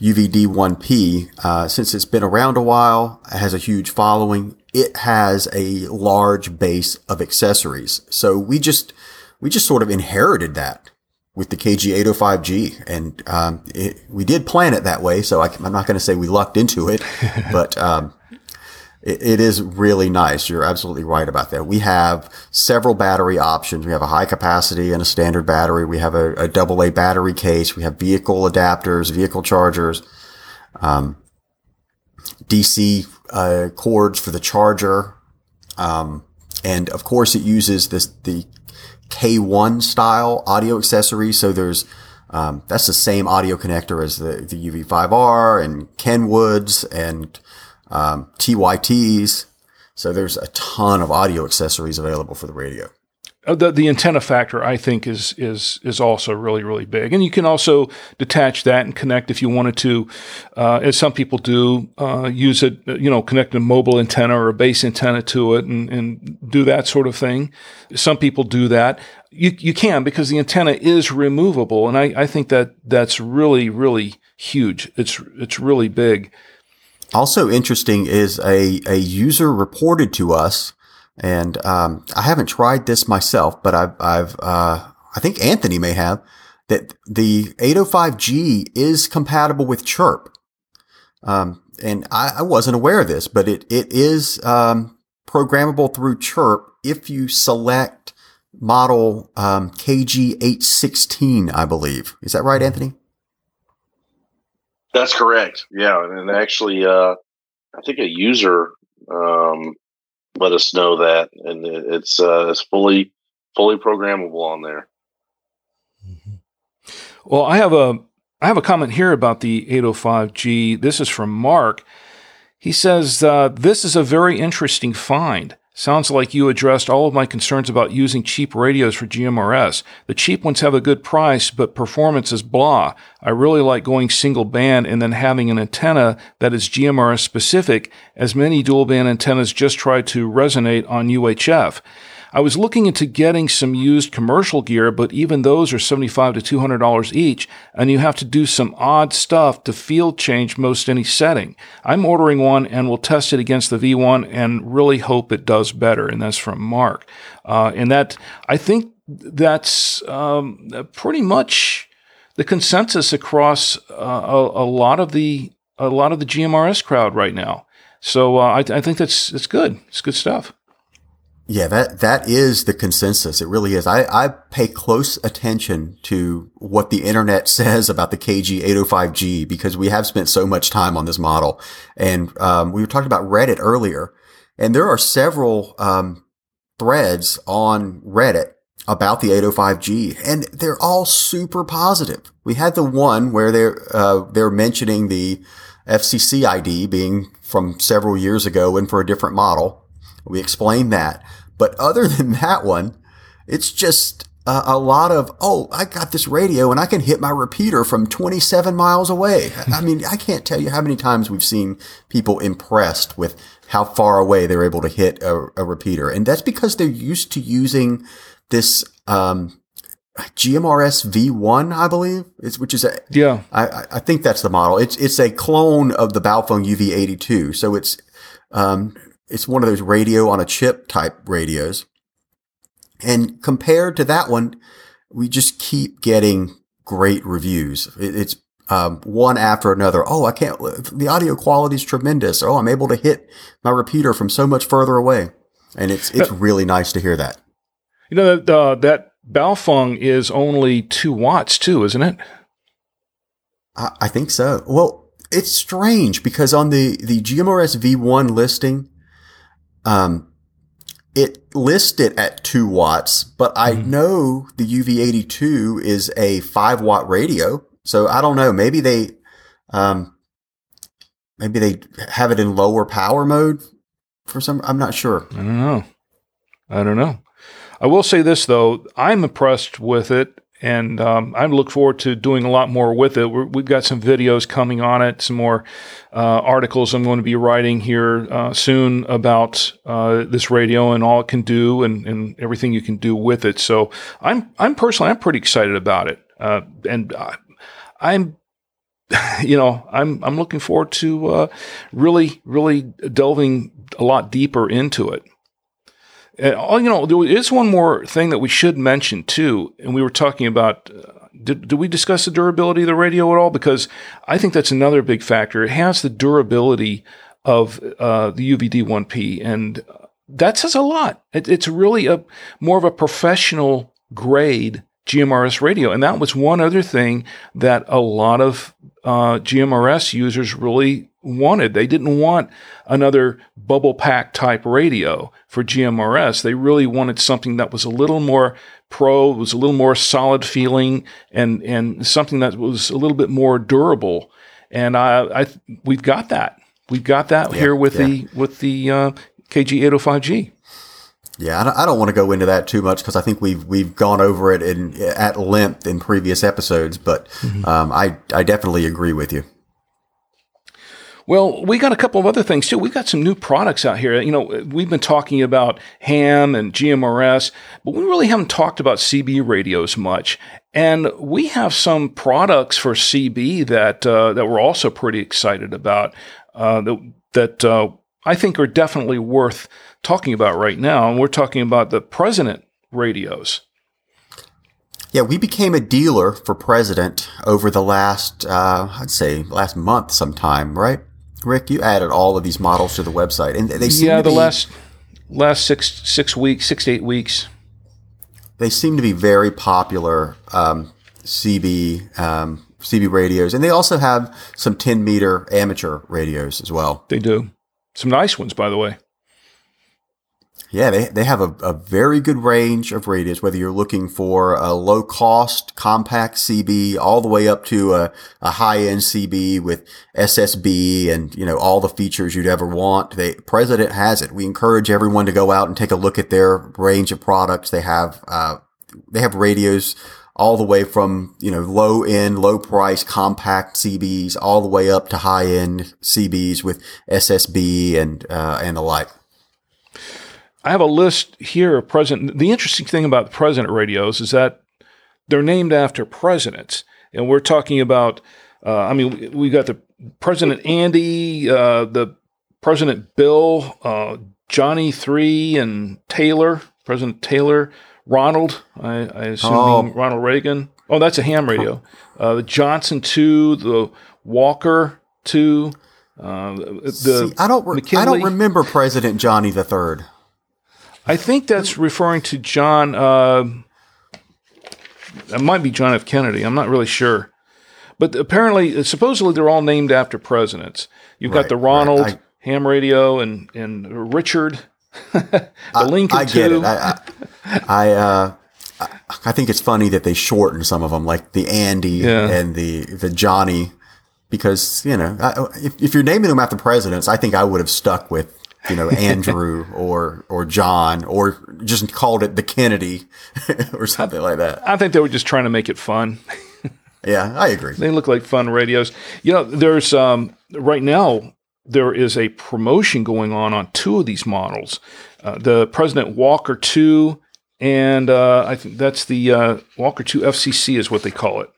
UVD1P, uh, since it's been around a while, has a huge following. It has a large base of accessories. So we just, we just sort of inherited that with the KG805G and, um, it, we did plan it that way. So I, am not going to say we lucked into it, but, um, it, it is really nice. You're absolutely right about that. We have several battery options. We have a high capacity and a standard battery. We have a, a double A battery case. We have vehicle adapters, vehicle chargers, um, DC uh, cords for the charger. Um, and of course, it uses this the K1 style audio accessory. So there's um, that's the same audio connector as the, the UV5R and Kenwoods and um, TYTs. So there's a ton of audio accessories available for the radio. Uh, the, the antenna factor, I think, is is is also really really big, and you can also detach that and connect if you wanted to, uh, as some people do, uh, use it, you know, connect a mobile antenna or a base antenna to it, and, and do that sort of thing. Some people do that. You you can because the antenna is removable, and I, I think that that's really really huge. It's it's really big. Also interesting is a, a user reported to us, and um, I haven't tried this myself, but I've, I've uh, I think Anthony may have, that the 805G is compatible with Chirp. Um, and I, I, wasn't aware of this, but it, it is um, programmable through Chirp if you select model um, KG816, I believe. Is that right, Anthony? That's correct. Yeah, and actually, uh, I think a user um, let us know that, and it's uh, it's fully fully programmable on there. Mm-hmm. Well, I have a I have a comment here about the 805G. This is from Mark. He says uh, this is a very interesting find. Sounds like you addressed all of my concerns about using cheap radios for GMRS. The cheap ones have a good price, but performance is blah. I really like going single band and then having an antenna that is GMRS specific, as many dual band antennas just try to resonate on UHF. I was looking into getting some used commercial gear, but even those are 75 to $200 each, and you have to do some odd stuff to field change most any setting. I'm ordering one and will test it against the V1 and really hope it does better. And that's from Mark. Uh, and that, I think that's um, pretty much the consensus across uh, a, a, lot of the a lot of the GMRS crowd right now. So uh, I, I think that's that's good. It's good stuff. Yeah, that, that is the consensus. It really is. I, I pay close attention to what the internet says about the KG 805G because we have spent so much time on this model. And, um, we were talking about Reddit earlier and there are several, um, threads on Reddit about the 805G and they're all super positive. We had the one where they're, uh, they're mentioning the FCC ID being from several years ago and for a different model. We explained that. But other than that one, it's just a, a lot of, oh, I got this radio and I can hit my repeater from 27 miles away. I mean, I can't tell you how many times we've seen people impressed with how far away they're able to hit a, a repeater. And that's because they're used to using this, um, GMRS V1, I believe, is, which is a, yeah, I, I think that's the model. It's, it's a clone of the Baofeng UV82. So it's, um, it's one of those radio on a chip type radios. And compared to that one, we just keep getting great reviews. it's um, one after another. Oh, I can't, the audio quality is tremendous. Oh, I'm able to hit my repeater from so much further away. And it's, it's really nice to hear that. You know, that, uh, that Baofeng is only two watts too, isn't it? I, I think so. Well, it's strange because on the, the GMRS V1 listing, um, it lists it at two watts, but I mm-hmm. know the UV82 is a five watt radio. So I don't know. Maybe they, um, maybe they have it in lower power mode for some. I'm not sure. I don't know. I don't know. I will say this though. I'm impressed with it and um, I look forward to doing a lot more with it. we have got some videos coming on it, some more uh, articles I'm going to be writing here uh, soon about uh, this radio and all it can do and, and, everything you can do with it. So I'm I'm personally I'm pretty excited about it, uh, and I'm you know, I'm I'm looking forward to uh, really really delving a lot deeper into it. Oh, you know, there is one more thing that we should mention too, and we were talking about. Uh, did, did we discuss the durability of the radio at all? Because I think that's another big factor. It has the durability of uh, the UVD1P, and that says a lot. It, it's really a more of a professional grade GMRS radio, and that was one other thing that a lot of uh, GMRS users really wanted. They didn't want another bubble pack type radio for GMRS. They really wanted something that was a little more pro, was a little more solid feeling, and and something that was a little bit more durable. And I, I we've got that. We've got that yeah, here with yeah. the with the uh, KG805G. Yeah, I don't want to go into that too much because I think we've we've gone over it in at length in previous episodes. But mm-hmm. um, I I definitely agree with you. Well, we got a couple of other things too. We've got some new products out here. You know, we've been talking about ham and GMRS, but we really haven't talked about CB radios much. And we have some products for CB that uh, that we're also pretty excited about. Uh, that that uh, I think are definitely worth talking about right now. And we're talking about the President radios. Yeah, we became a dealer for President over the last, uh, I'd say, last month sometime, right? Rick, you added all of these models to the website, and they seem yeah, the be, last last six six weeks, six to eight weeks. They seem to be very popular um, CB um, CB radios, and they also have some 10 meter amateur radios as well. They do some nice ones, by the way. Yeah, they, they have a, a very good range of radios, whether you're looking for a low cost compact CB all the way up to a, a high end CB with SSB and, you know, all the features you'd ever want. The President has it. We encourage everyone to go out and take a look at their range of products. They have, uh, they have radios all the way from, you know, low end, low price compact CBs all the way up to high end CBs with SSB and, uh, and the like. I have a list here of president. The interesting thing about the president radios is that they're named after presidents, and we're talking about. Uh, I mean, we got the President Andy, uh, the President Bill, uh, Johnny Three, and Taylor, President Taylor, Ronald. I, I assume oh. Ronald Reagan. Oh, that's a ham radio. Uh, the Johnson Two, the Walker Two. Uh, the See, I don't. Re- I don't remember President Johnny the Third. I think that's referring to John. Uh, it might be John F. Kennedy. I'm not really sure. But apparently, supposedly, they're all named after presidents. You've got the Ronald right. I, ham radio and and Richard, the I, Lincoln. I get it. I I, I, uh, I think it's funny that they shorten some of them, like the Andy yeah. and the the Johnny, because you know if, if you're naming them after presidents, I think I would have stuck with you know, Andrew or or John or just called it the Kennedy or something like that. I think they were just trying to make it fun. yeah, I agree. They look like fun radios. You know, there's um, right now there is a promotion going on on two of these models. Uh, the President Walker 2 and uh, I think that's the uh, Walker 2 FCC is what they call it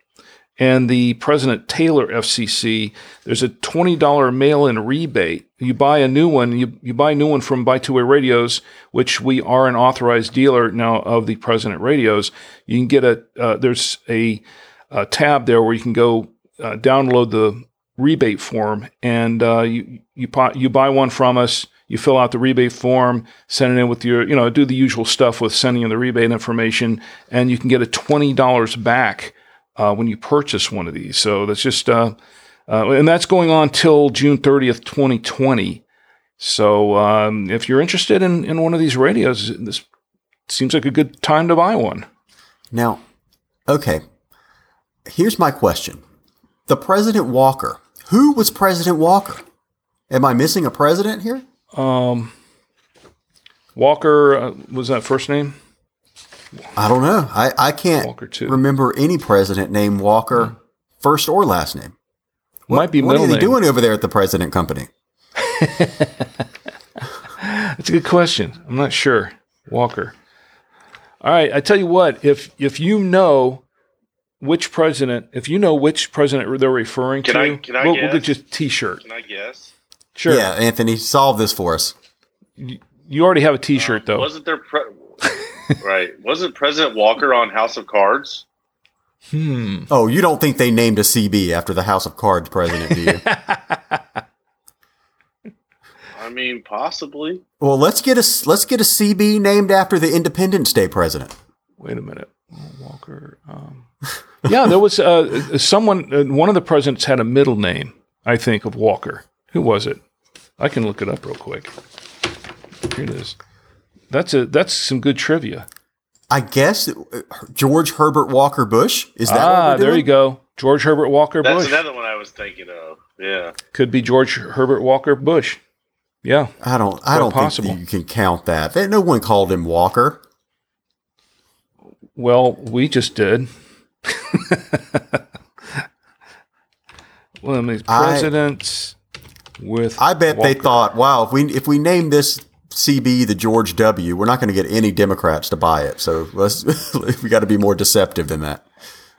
and the President Taylor FCC, there's a $20 mail in rebate. You buy a new one, you, you buy a new one from Buy Two Way Radios, which we are an authorized dealer now of the President radios. You can get a, uh, there's a, a, tab there where you can go uh, download the rebate form and uh, you, you, you buy one from us. You fill out the rebate form, send it in with your, you know, do the usual stuff with sending in the rebate information, and you can get a $20 back uh, when you purchase one of these. So that's just, uh, uh, and that's going on till June 30th, 2020. So um, if you're interested in, in one of these radios, this seems like a good time to buy one. Now, okay, here's my question. The President Walker, who was President Walker? Am I missing a president here? Um, Walker uh, was that first name? I don't know. I, I can't remember any president named Walker, hmm. first or last name. What, Might be What are they doing over there at the President Company? That's a good question. I'm not sure. Walker. All right, I tell you what. If if you know which president, if you know which president they're referring Can to, I- can I we'll, we'll get you a T-shirt. Can I guess? Sure. Yeah, Anthony, solve this for us. You already have a T-shirt though. Wasn't there pre- right? Wasn't President Walker on House of Cards? Hmm. Oh, you don't think they named a CB after the House of Cards president, do you? I mean, possibly. well, let's get a let's get a CB named after the Independence Day president. Wait a minute, Walker. Um, yeah, there was uh, someone. Uh, one of the presidents had a middle name, I think, of Walker. Who was it? I can look it up real quick. Here it is. That's a that's some good trivia. I guess uh, George Herbert Walker Bush is that? what Ah, we're there doing? you go. George Herbert Walker That's Bush another one I was thinking of. Yeah. could be George Herbert Walker Bush. Yeah, I don't. I don't possible. think you can count that. There- No one called him Walker. Well, we just did. well, I mean, I- presidents with. I bet they thought, "Wow, if we if we name this CB the George W, we're not going to get any Democrats to buy it. So let's we got to be more deceptive than that."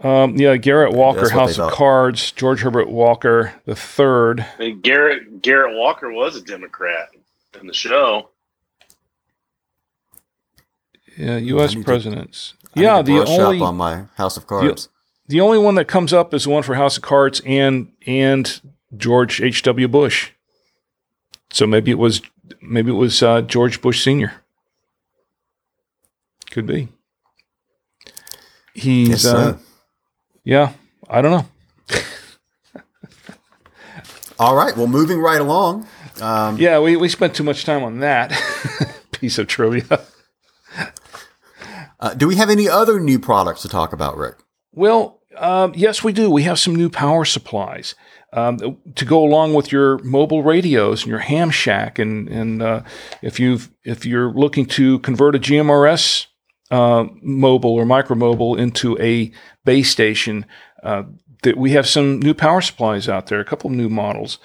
Um, yeah, Garrett Walker, House of. Cards, George Herbert Walker the third. And Garrett Garrett Walker was a Democrat in the show. Yeah, U.S. I need to- presidents. I yeah, the only on my House of Cards. the only one that comes up is the one for House of Cards and and George H. W. Bush. So maybe it was maybe it was uh, George Bush Senior. Could be. He's Yes, uh, yeah. I don't know. All right. Well, moving right along. Um, Yeah, we, we spent too much time on that piece of trivia. Uh, do we have any other new products to talk about, Rick? Well, um, yes, we do. We have some new power supplies um, to go along with your mobile radios and your ham shack. And and uh, if you if you're looking to convert a GMRS uh, mobile or micro mobile into a base station, uh, that we have some new power supplies out there. A couple of new models.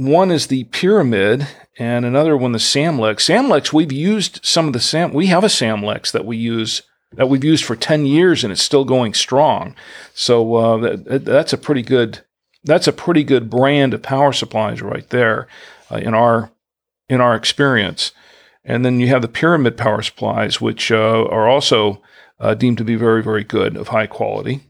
One is the Pyramid, and another one the Samlex. Samlex, we've used some of the Sam. We have a Samlex that we use that we've used for ten years, and it's still going strong. So uh, that, that's a pretty good. That's a pretty good brand of power supplies right there, uh, in our in our experience. And then you have the Pyramid power supplies, which uh, are also uh, deemed to be very very good of high quality.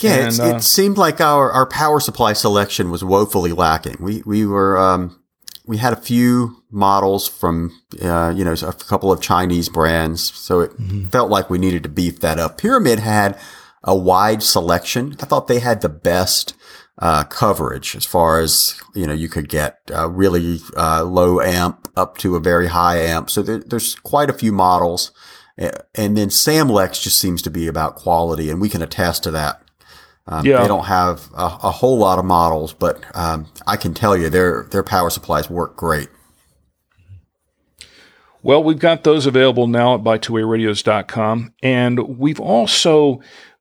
Yeah, it's, And, uh, it seemed like our, our power supply selection was woefully lacking. We we were um, we had a few models from uh, you know a couple of Chinese brands, so it felt like we needed to beef that up. Pyramid had a wide selection. I thought they had the best uh, coverage as far as you know you could get uh, really uh, low amp up to a very high amp. So there, there's quite a few models. And then Samlex just seems to be about quality, and we can attest to that. Um, Yeah. They don't have a, a whole lot of models, but um, I can tell you their their power supplies work great. Well, we've got those available now at buy2wayradios.com. And we've also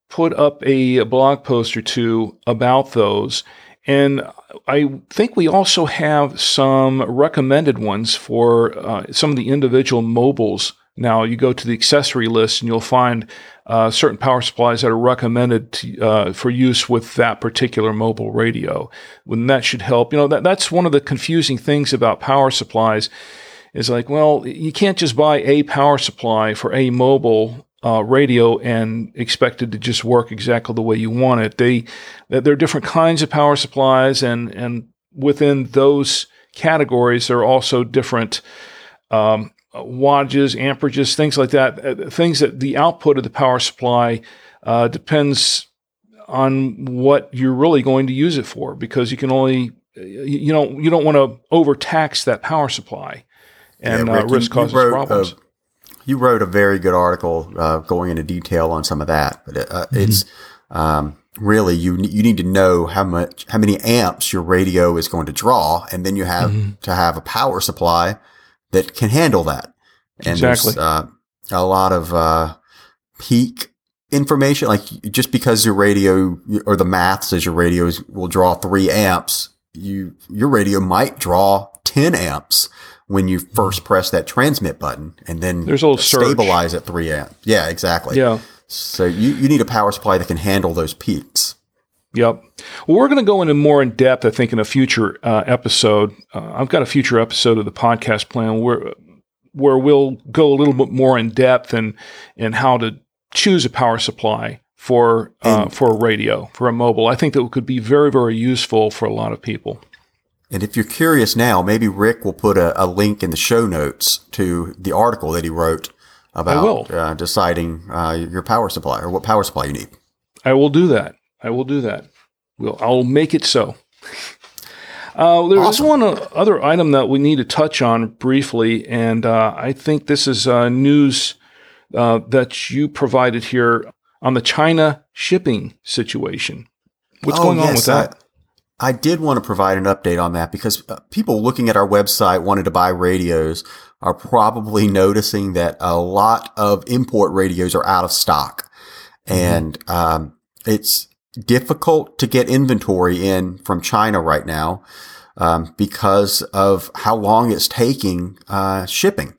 put up a blog post or two about those. And I think we also have some recommended ones for uh, some of the individual mobiles. Now, you go to the accessory list and you'll find uh, certain power supplies that are recommended to, uh, for use with that particular mobile radio. And that should help. You know, that, that's one of the confusing things about power supplies is like, well, you can't just buy a power supply for a mobile uh, radio and expect it to just work exactly the way you want it. They, there are different kinds of power supplies, and and within those categories, there are also different um, wattages, amperages, things like that. Uh, things that the output of the power supply uh, depends on what you're really going to use it for, because you can only you don't you don't want to overtax that power supply and Yeah, uh, Rick, you- risk you problems. uh, you wrote a very good article uh, going into detail on some of that, but uh, it's um, really you you need to know how much how many amps your radio is going to draw, and then you have to have a power supply that can handle that. And Exactly. there's uh, a lot of uh, peak information, like just because your radio or the math says your radio is- will draw three amps, you your radio might draw ten amps when you first press that transmit button, and then There's a little surge. stabilize at three amps. Yeah, exactly. yeah, So you, you need a power supply that can handle those peaks. Yep. Well, we're going to go into more in depth, I think, in a future uh, episode. Uh, I've got a future episode of the podcast plan where where we'll go a little bit more in depth and and how to choose a power supply for uh, for a radio for a mobile. I think that could be very very useful for a lot of people. And if you're curious now, maybe Rick will put a, a link in the show notes to the article that he wrote about uh, deciding uh, your power supply or what power supply you need. I will do that. I will do that. We'll, I'll make it so. Uh, there awesome. one uh, other item that we need to touch on briefly, and uh, I think this is uh, news uh, that you provided here on the China shipping situation. What's oh, going on with that? I, I, did want to provide an update on that because people looking at our website wanted to buy radios are probably noticing that a lot of import radios are out of stock. Mm-hmm. And um, it's difficult to get inventory in from China right now um, because of how long it's taking uh, shipping.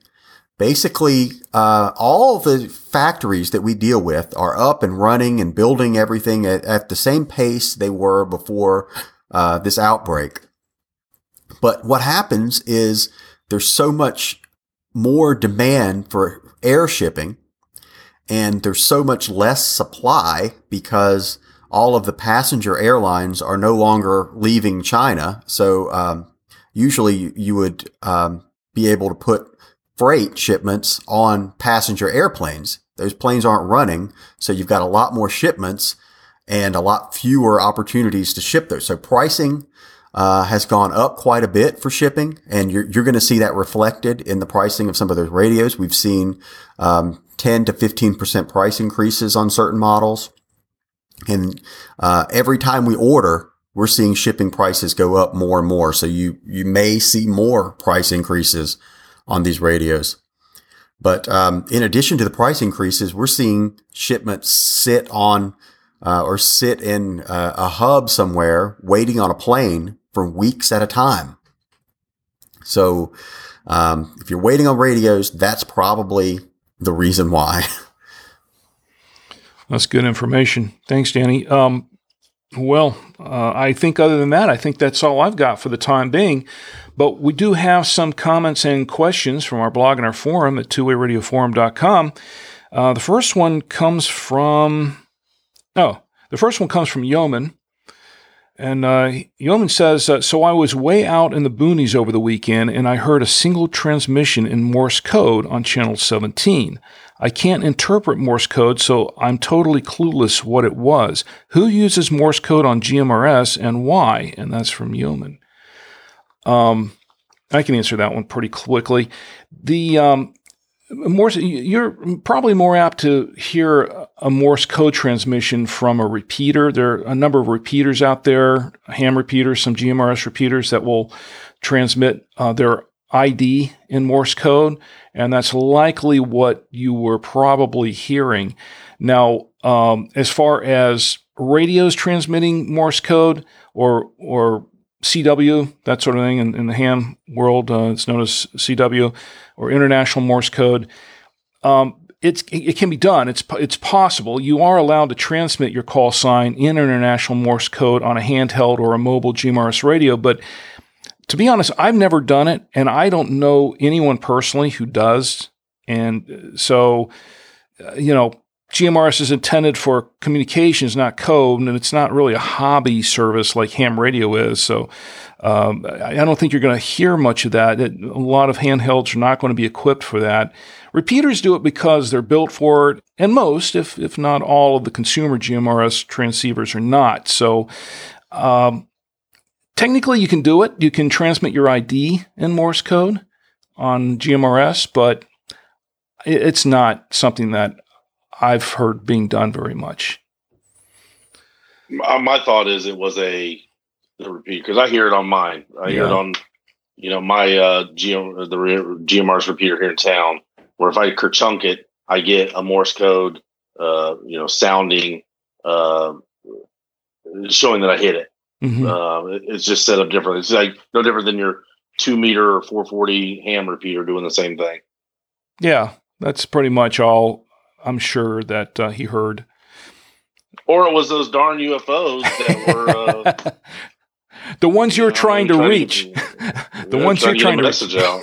Basically, uh, all the factories that we deal with are up and running and building everything at, at the same pace they were before uh, this outbreak. But what happens is there's so much more demand for air shipping and there's so much less supply because all of the passenger airlines are no longer leaving China. So um, usually you would um, be able to put freight shipments on passenger airplanes. Those planes aren't running, so you've got a lot more shipments and a lot fewer opportunities to ship those. So pricing uh, has gone up quite a bit for shipping, and you're, you're going to see that reflected in the pricing of some of those radios. We've seen um, 10 to 15% price increases on certain models. And uh, every time we order, we're seeing shipping prices go up more and more. So you you may see more price increases on these radios. But um, in addition to the price increases, we're seeing shipments sit on uh, or sit in uh, a hub somewhere waiting on a plane for weeks at a time. So um, if you're waiting on radios, that's probably the reason why. That's good information. Thanks, Danny. Um, well, uh, I think other than that, I think that's all I've got for the time being. But we do have some comments and questions from our blog and our forum at twowayradioforum.com. Uh, the first one comes from, oh, the first one comes from Yeoman. And uh, Yeoman says, uh, So I was way out in the boonies over the weekend and I heard a single transmission in Morse code on channel 17. I can't interpret Morse code, so I'm totally clueless what it was. Who uses Morse code on GMRS and why? And that's from Yeoman. Um, I can answer that one pretty quickly. The um, Morse, you're probably more apt to hear a Morse code transmission from a repeater. There are a number of repeaters out there, ham repeaters, some GMRS repeaters that will transmit uh, their ID in Morse code, and that's likely what you were probably hearing. Now, um, as far as radios transmitting Morse code or or CW, that sort of thing. In, in the ham world, uh, it's known as CW or International Morse Code. Um, it's, it can be done. It's, it's possible. You are allowed to transmit your call sign in International Morse Code on a handheld or a mobile GMRS radio. But to be honest, I've never done it, and I don't know anyone personally who does. And so, uh, you know, GMRS is intended for communications, not code, and it's not really a hobby service like ham radio is. So um, I don't think you're going to hear much of that. It, a lot of handhelds are not going to be equipped for that. Repeaters do it because they're built for it, and most, if, if not all, of the consumer GMRS transceivers are not. So um, technically, you can do it. You can transmit your ID in Morse code on GMRS, but it's not something that I've heard being done very much. My, my thought is it was a, a repeat because I hear it on mine. I yeah. hear it on, you know, my uh, GM, the GMRS repeater here in town. Where if I kerchunk it, I get a Morse code, uh, you know, sounding, uh, showing that I hit it. Mm-hmm. Uh, it, it's just set up differently. It's like no different than your two meter or 440 ham repeater doing the same thing. Yeah, that's pretty much all I'm sure that uh, he heard. Or it was those darn UFOs that were. Uh, the ones you're you know, trying to trying reach. the yeah, ones you're trying to message out.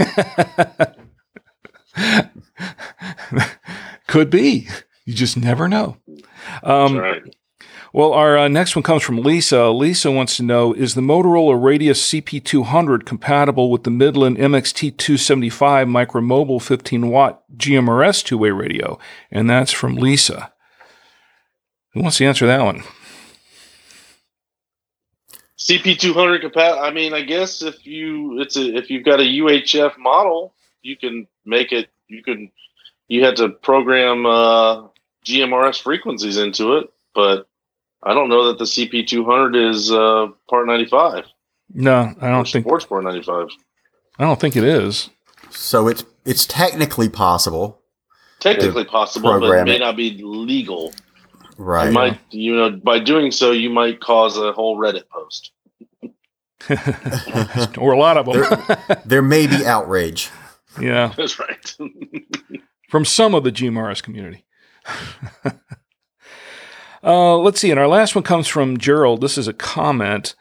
Could be. You just never know. Um, That's right. Well, our uh, next one comes from Lisa. Lisa wants to know Is the Motorola Radius CP200 compatible with the Midland MXT275 Micromobile 15 watt GMRS two way radio? And that's from Lisa. Who wants to answer that one? CP two hundred compatible. I mean, I guess if you it's a if you've got a UHF model, you can make it. You can you had to program uh, GMRS frequencies into it, but I don't know that the CP two hundred is uh, part ninety five. No, I don't think sports part ninety five. I don't think it is. So it's it's technically possible, Technically possible, but it program may it. not be legal. right? You might, you know, by doing so, you might cause a whole Reddit post. or a lot of them. There may be outrage. yeah. That's right. from some of the GMRS community. Uh, let's see. And our last one comes from Gerald. This is a comment.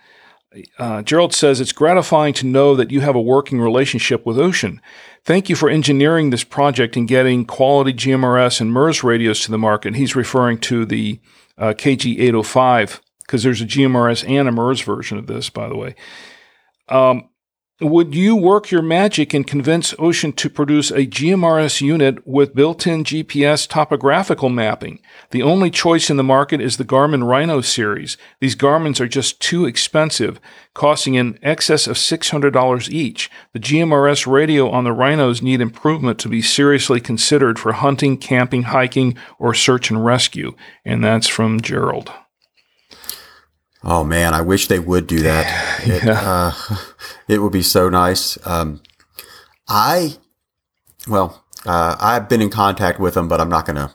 Uh, Gerald says, It's gratifying to know that you have a working relationship with Wouxun. Thank you for engineering this project and getting quality GMRS and MURS radios to the market. He's referring to the uh, KG805 because there's a GMRS and a MURS version of this, by the way. Um, would you work your magic and convince Wouxun to produce a GMRS unit with built-in GPS topographical mapping? The only choice in the market is the Garmin Rhino series. These Garmins are just too expensive, costing in excess of $600 each. The GMRS radio on the Rhinos need improvement to be seriously considered for hunting, camping, hiking, or search and rescue. And that's from Gerald. Oh man, I wish they would do that. It, uh, it would be so nice. Um, I, well, uh, I've been in contact with them, but I'm not gonna.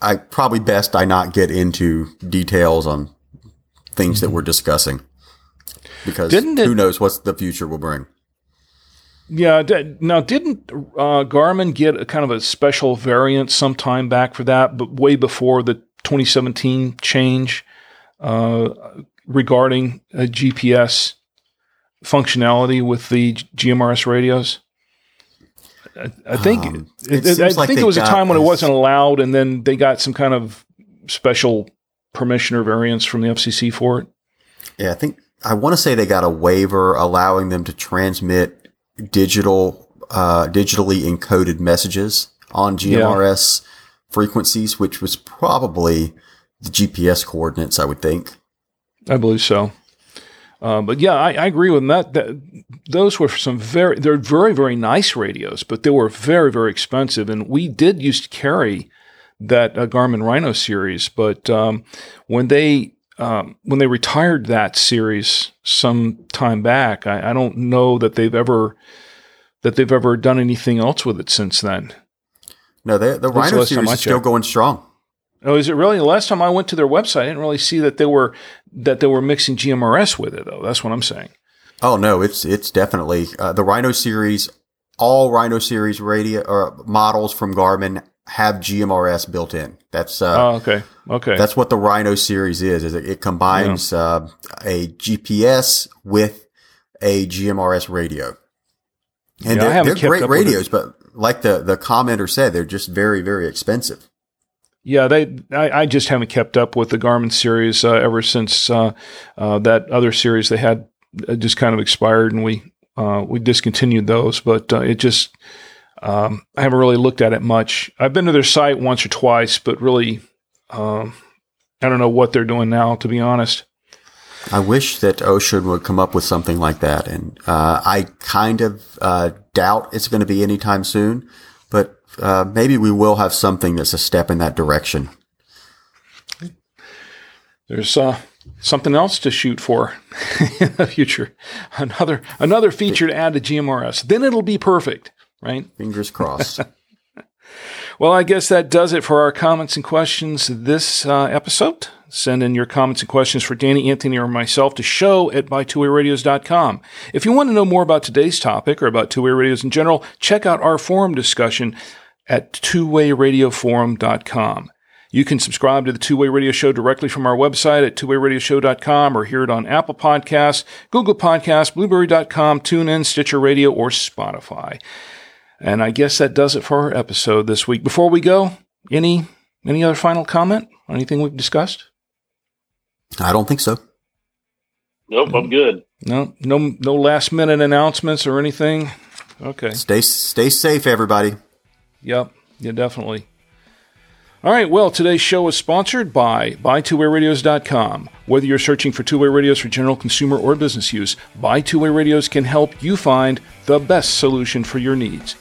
I probably best I not get into details on things that we're discussing because Didn't it- who knows what the future will bring. Yeah. d- Now, didn't uh, Garmin get a kind of a special variant sometime back for that, but way before the 2017 change regarding uh, GPS functionality with the GMRS radios? I, I think Um, it, it I like think was a time when it wasn't allowed, and then they got some kind of special permission or variance from the FCC for it. Yeah, I think I want to say they got a waiver allowing them to transmit digital, uh, digitally encoded messages on GMRS frequencies, which was probably the GPS coordinates, I would think. I believe so. Uh, but yeah, I, I agree with that. that. Those were some very, they're very, very nice radios, but they were very, very expensive. And we did used to carry that uh, Garmin Rhino series, but um, when they um, when they retired that series some time back, I, I don't know that they've ever that they've ever done anything else with it since then. No, they, the Rhino series is still going strong. Oh, is it really? The last time I went to their website, I didn't really see that they were that they were mixing GMRS with it, though. That's what I'm saying. Oh no, it's it's definitely uh, the Rhino series. All Rhino series radio or models from Garmin have GMRS built in. That's uh, Oh, okay, okay. That's what the Rhino series is. Is it, it combines uh, a GPS with a GMRS radio, and Yeah, they're, they're great up with it. radios. But like the the commenter said, they're just very very expensive. Yeah, they. I, I just haven't kept up with the Garmin series uh, ever since uh, uh, that other series they had uh, just kind of expired, and we uh, we discontinued those. But uh, it just um, I haven't really looked at it much. I've been to their site once or twice, but really, um, I don't know what they're doing now. To be honest, I wish that Wouxun would come up with something like that, and I kind of doubt it's going to be anytime soon. Uh, maybe we will have something that's a step in that direction. there's uh, something else to shoot for in the future. Another another feature to add to GMRS. Then it'll be perfect, right? Fingers crossed. Well, I guess that does it for our comments and questions this uh, episode. Send in your comments and questions for Danny, Anthony, or myself to show at buytwowayradios.com. If you want to know more about today's topic or about two-way radios in general, check out our forum discussion at twowayradioforum.com. You can subscribe to the Two Way Radio Show directly from our website at twowayradioshow.com or hear it on Apple Podcasts, Google Podcasts, Blubrry.com, TuneIn, Stitcher Radio, or Spotify. And I guess that does it for our episode this week. Before we go, any any other final comment on anything we've discussed? I don't think so. Nope, I'm good. No, no, no last minute announcements or anything. Okay. Stay stay safe, everybody. Yep. Yeah, definitely. All right, well, today's show is sponsored by BuyTwoWayRadios.com. Whether you're searching for two-way radios for general consumer or business use, Buy Two Way Radios can help you find the best solution for your needs.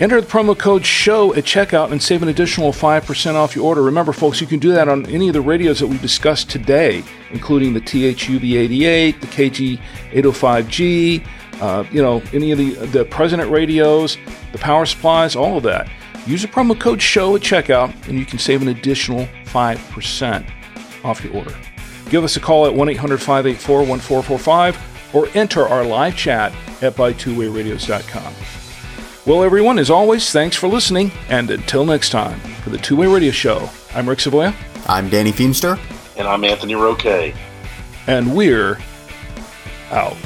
Enter the promo code SHOW at checkout and save an additional 5% off your order. Remember, folks, you can do that on any of the radios that we discussed today, including the THUV88, the KG805G, uh, you know, any of the, the President radios, the power supplies, all of that. Use the promo code SHOW at checkout and you can save an additional 5% off your order. Give us a call at 1 800 584 1445 or enter our live chat at buytwowayradios.com. Well, everyone, as always, thanks for listening, and until next time, for the Two Way Radio Show, I'm Rick Savoya. I'm Danny Feemster. And I'm Anthony Roque. And we're out.